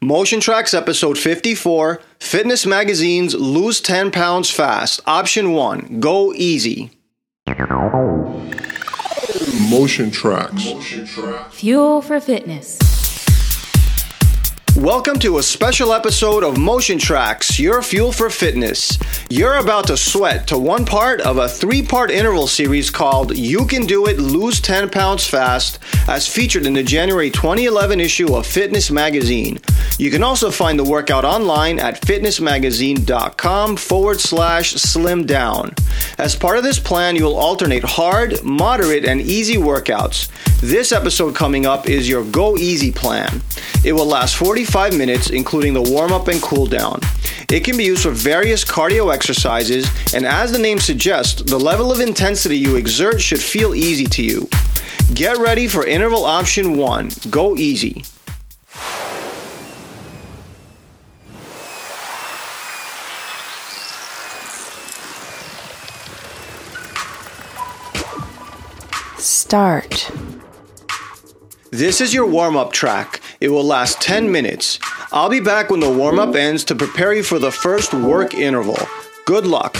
Motion Traxx episode 54 Fitness Magazine's Lose 10 Pounds Fast. Option 1 Go Easy. Motion Traxx. Fuel for fitness. Welcome to a special episode of Motion Traxx, your fuel for fitness. You're about to sweat to one part of a three part interval series called You Can Do It Lose 10 Pounds Fast, as featured in the January 2011 issue of Fitness Magazine. You can also find the workout online at fitnessmagazine.com forward slash slim down. As part of this plan, you'll alternate hard, moderate, and easy workouts. This episode coming up is your Go Easy plan. It will last 45 minutes, including the warm up and cool down. It can be used for various cardio exercises, and as the name suggests, the level of intensity you exert should feel easy to you. Get ready for interval option 1 Go Easy. Start. This is your warm up track. It will last 10 minutes. I'll be back when the warm up ends to prepare you for the first work interval. Good luck.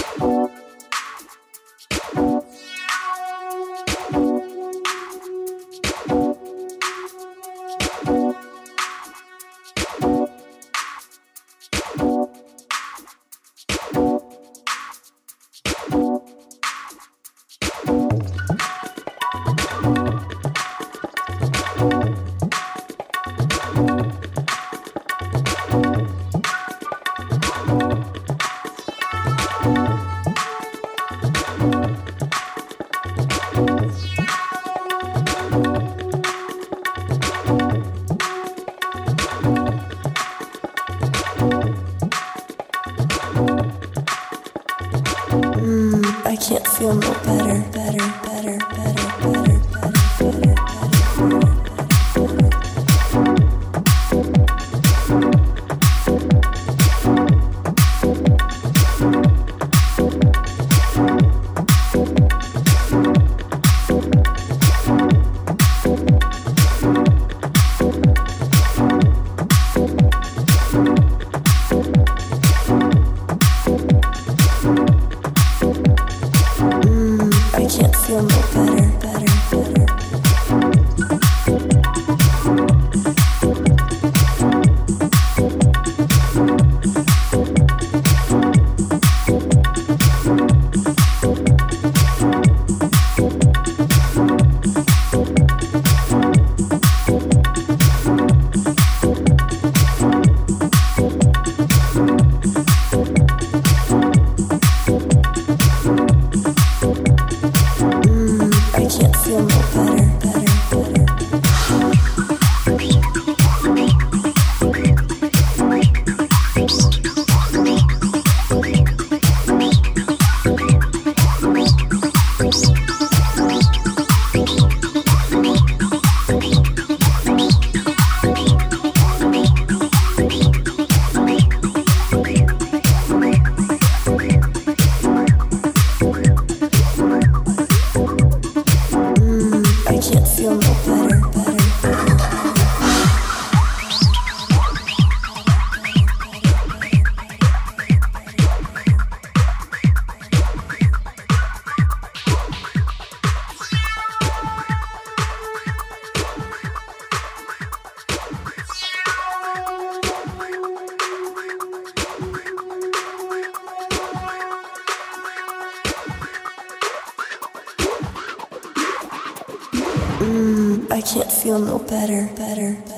Better, better, better, better.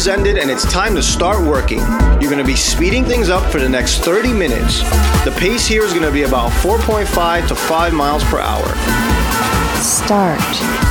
Has ended and it's time to start working. You're going to be speeding things up for the next 30 minutes. The pace here is going to be about 4.5 to 5 miles per hour. Start.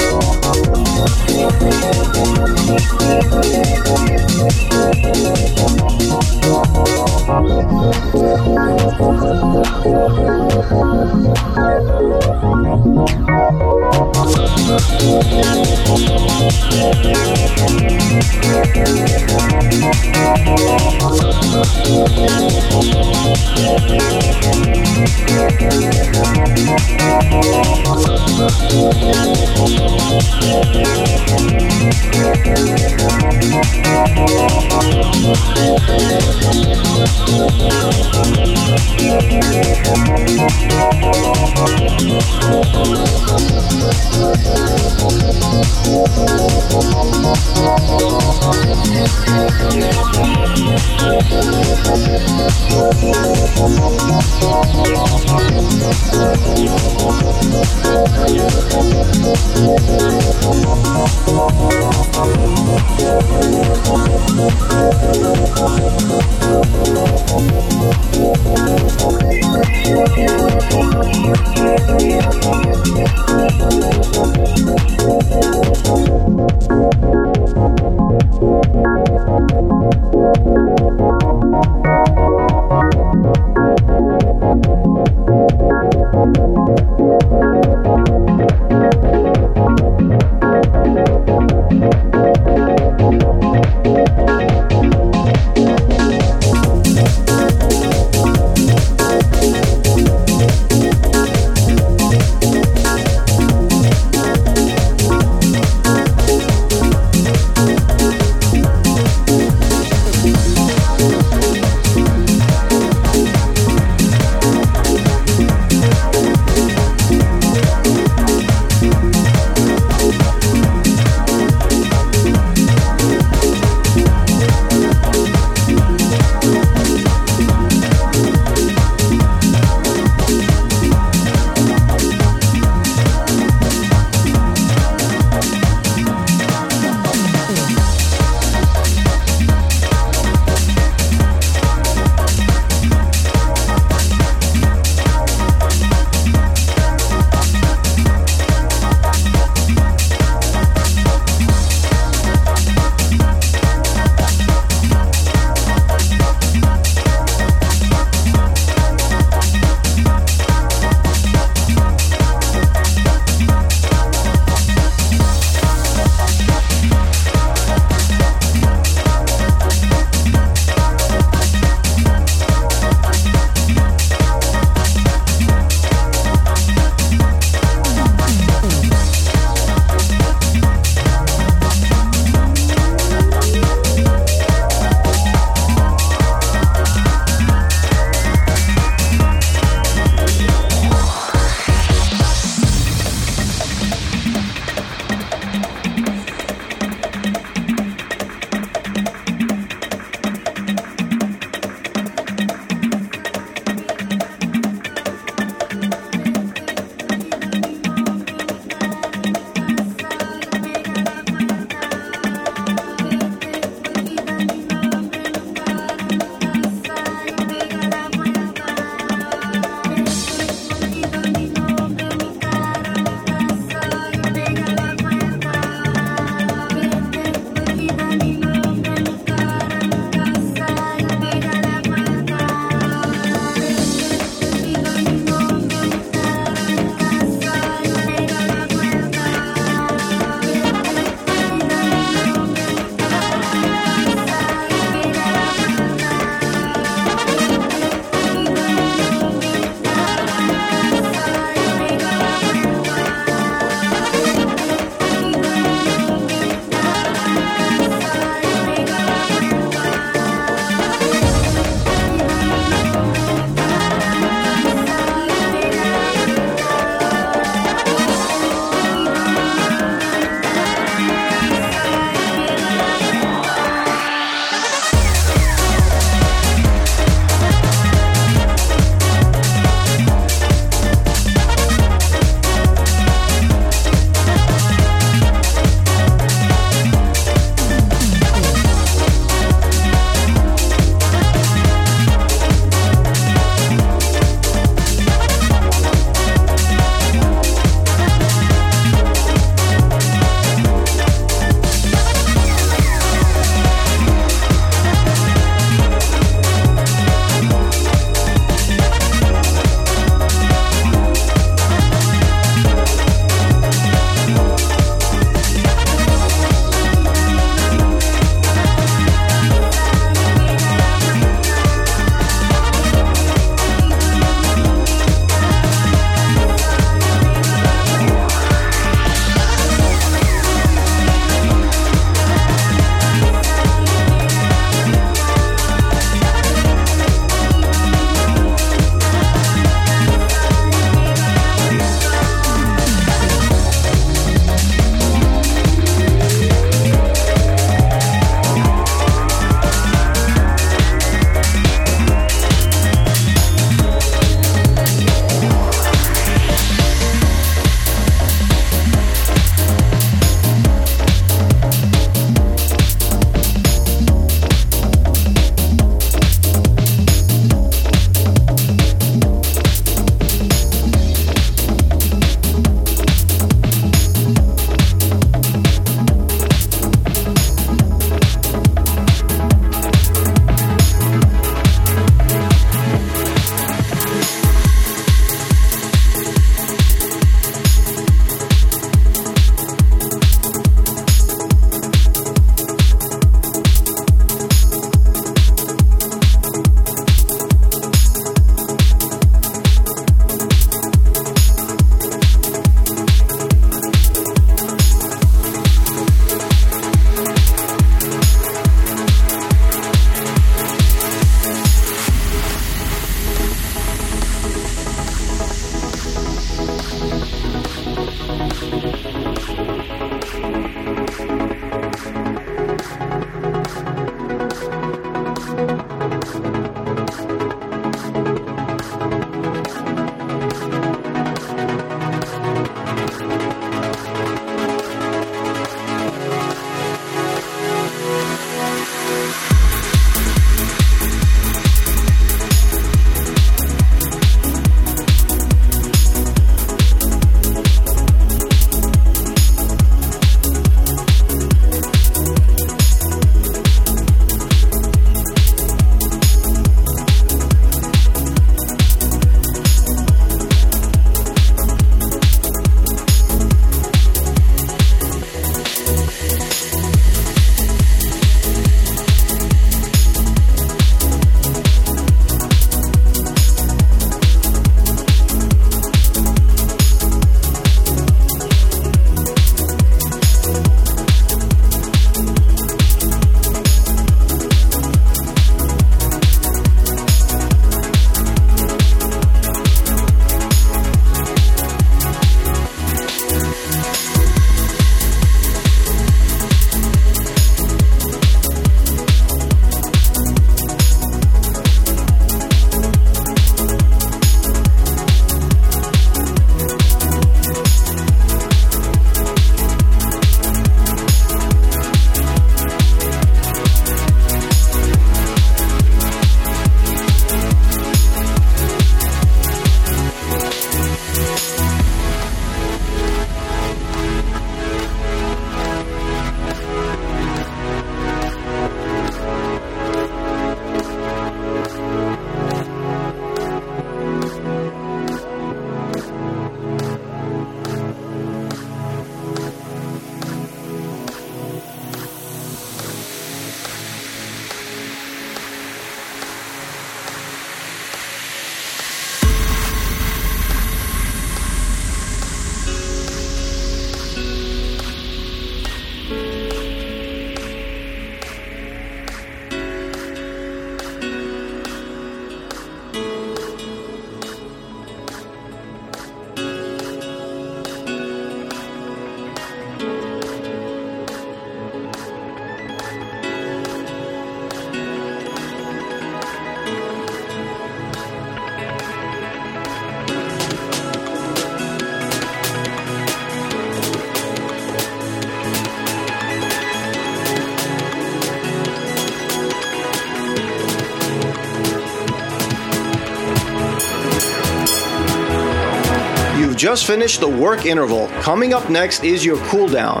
Just finished the work interval. Coming up next is your cool down.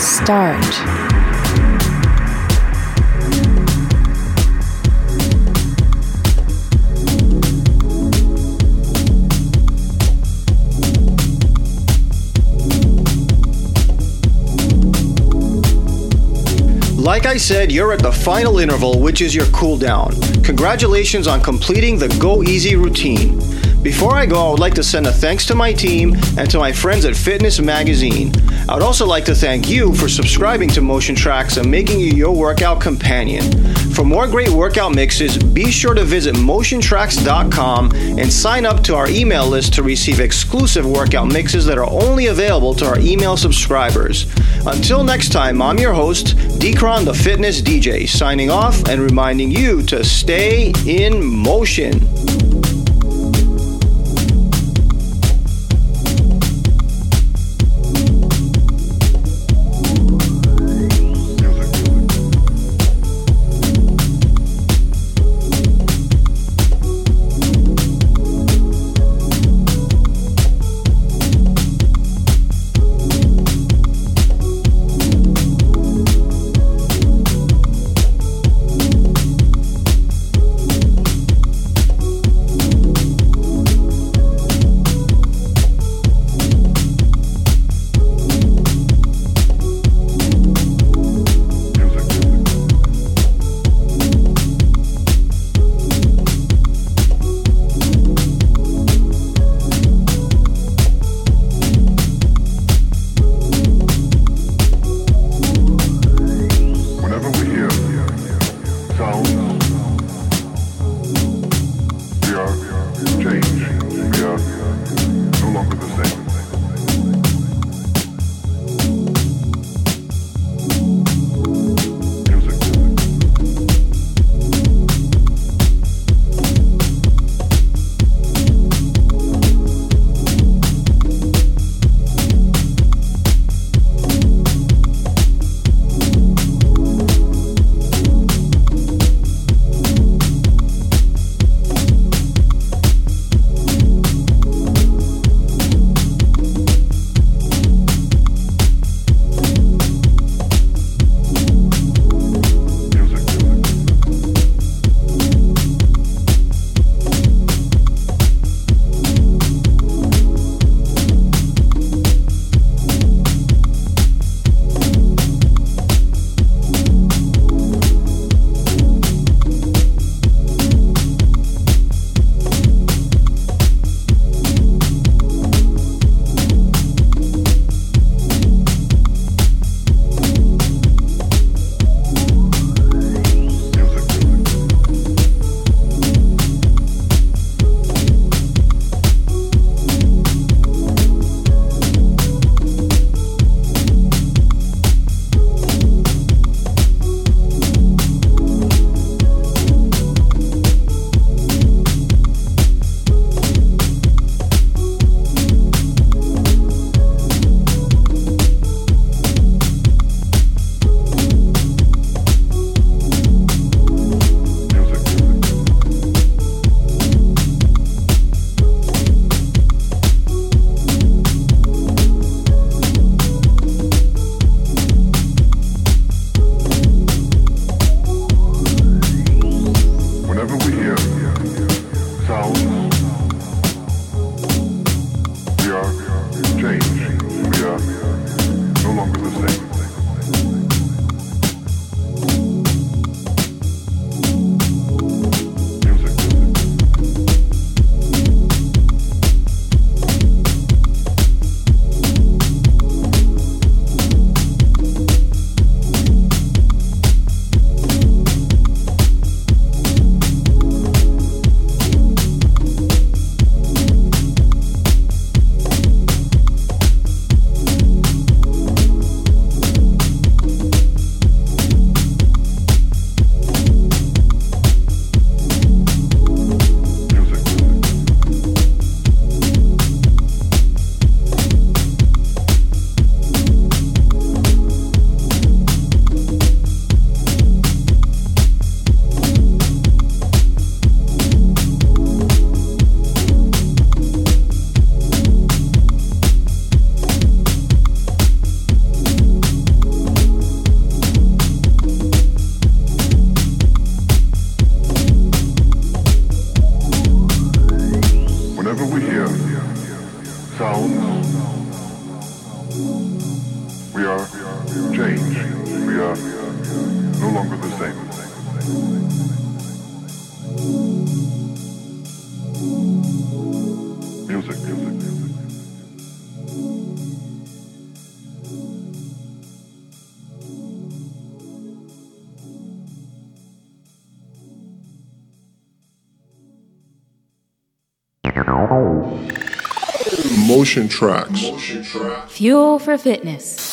Start. Like I said, you're at the final interval, which is your cool down. Congratulations on completing the Go Easy routine. Before I go, I would like to send a thanks to my team and to my friends at Fitness Magazine. I would also like to thank you for subscribing to Motion Traxx and making it your workout companion. For more great workout mixes, be sure to visit motiontraxx.com and sign up to our email list to receive exclusive workout mixes that are only available to our email subscribers. Until next time, I'm your host, Deekron the Fitness DJ, signing off and reminding you to stay in motion. Motion Traxx. Fuel for fitness.